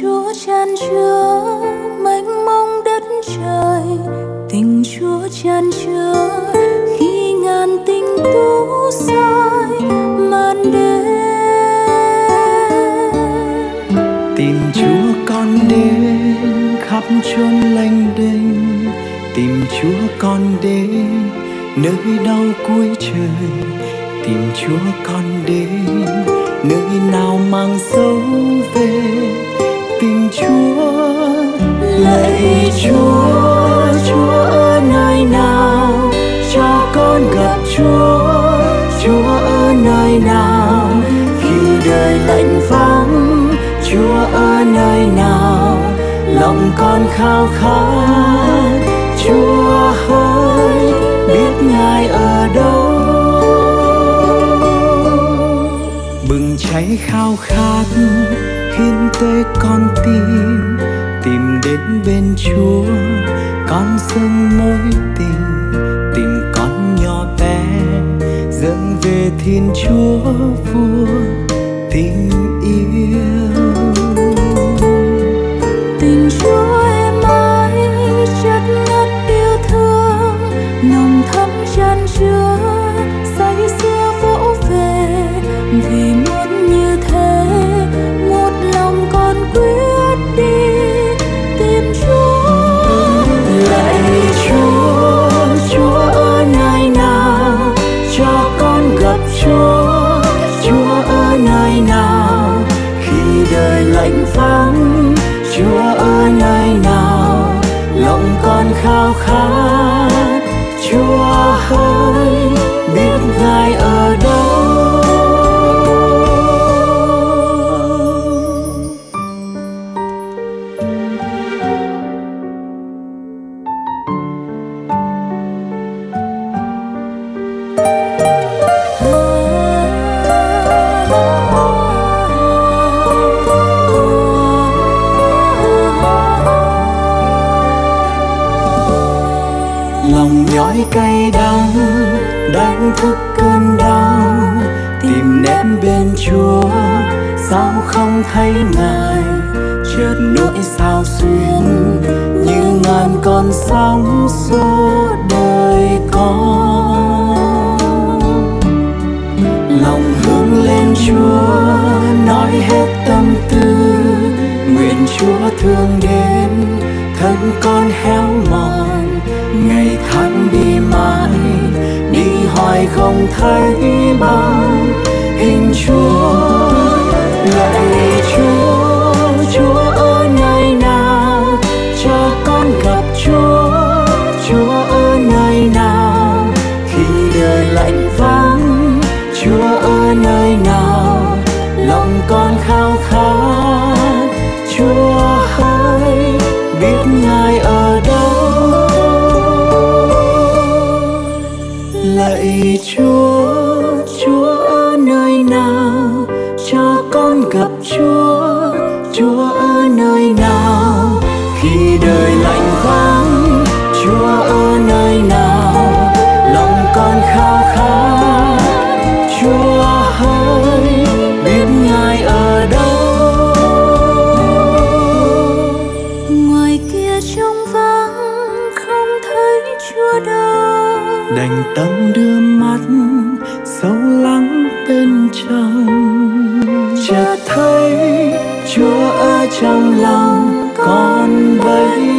Chúa chan chứa mênh mông đất trời. Tình Chúa chan chứa khi ngàn tình tú soi màn đêm. Tìm Chúa con đến khắp chốn lành đênh. Tìm Chúa con đến nơi đau cuối trời. Tìm Chúa con đến nơi nào mang dấu về lạy Chúa Chúa ở nơi nào cho con gặp Chúa Chúa ở nơi nào khi đời lạnh vắng Chúa ở nơi nào lòng con khao khát Chúa hỡi biết Ngài ở đâu bừng cháy khao khát hiến tế con tim đến bên chúa. Con dâng mối tình tình con nhỏ bé, dâng về thiên chúa vua tình yêu. Tình chúa em ơi, chất ngất yêu thương, nồng thắm chan chứa khao khát. Chúa hỡi biết ngài ở đâu. lòng nhói cay đắng đánh thức cơn đau. Tìm đến bên chúa, sao không thấy ngài? Chợt nỗi sao xuyên, như ngàn con sóng suốt đời con lòng hướng lên chúa, nói hết tâm tư, nguyện chúa thương đến hoài không thấy bóng hình con gặp chúa chúa ở nơi nào? Khi đời lạnh vắng chúa ở nơi nào? Lòng con khao khát chúa hỡi biết ngài ở đâu? Ngoài kia trông vắng không thấy chúa đâu. Đành tâm đưa mắt sâu lắng bên trong chợt thấy chúa ở trong lòng con bấy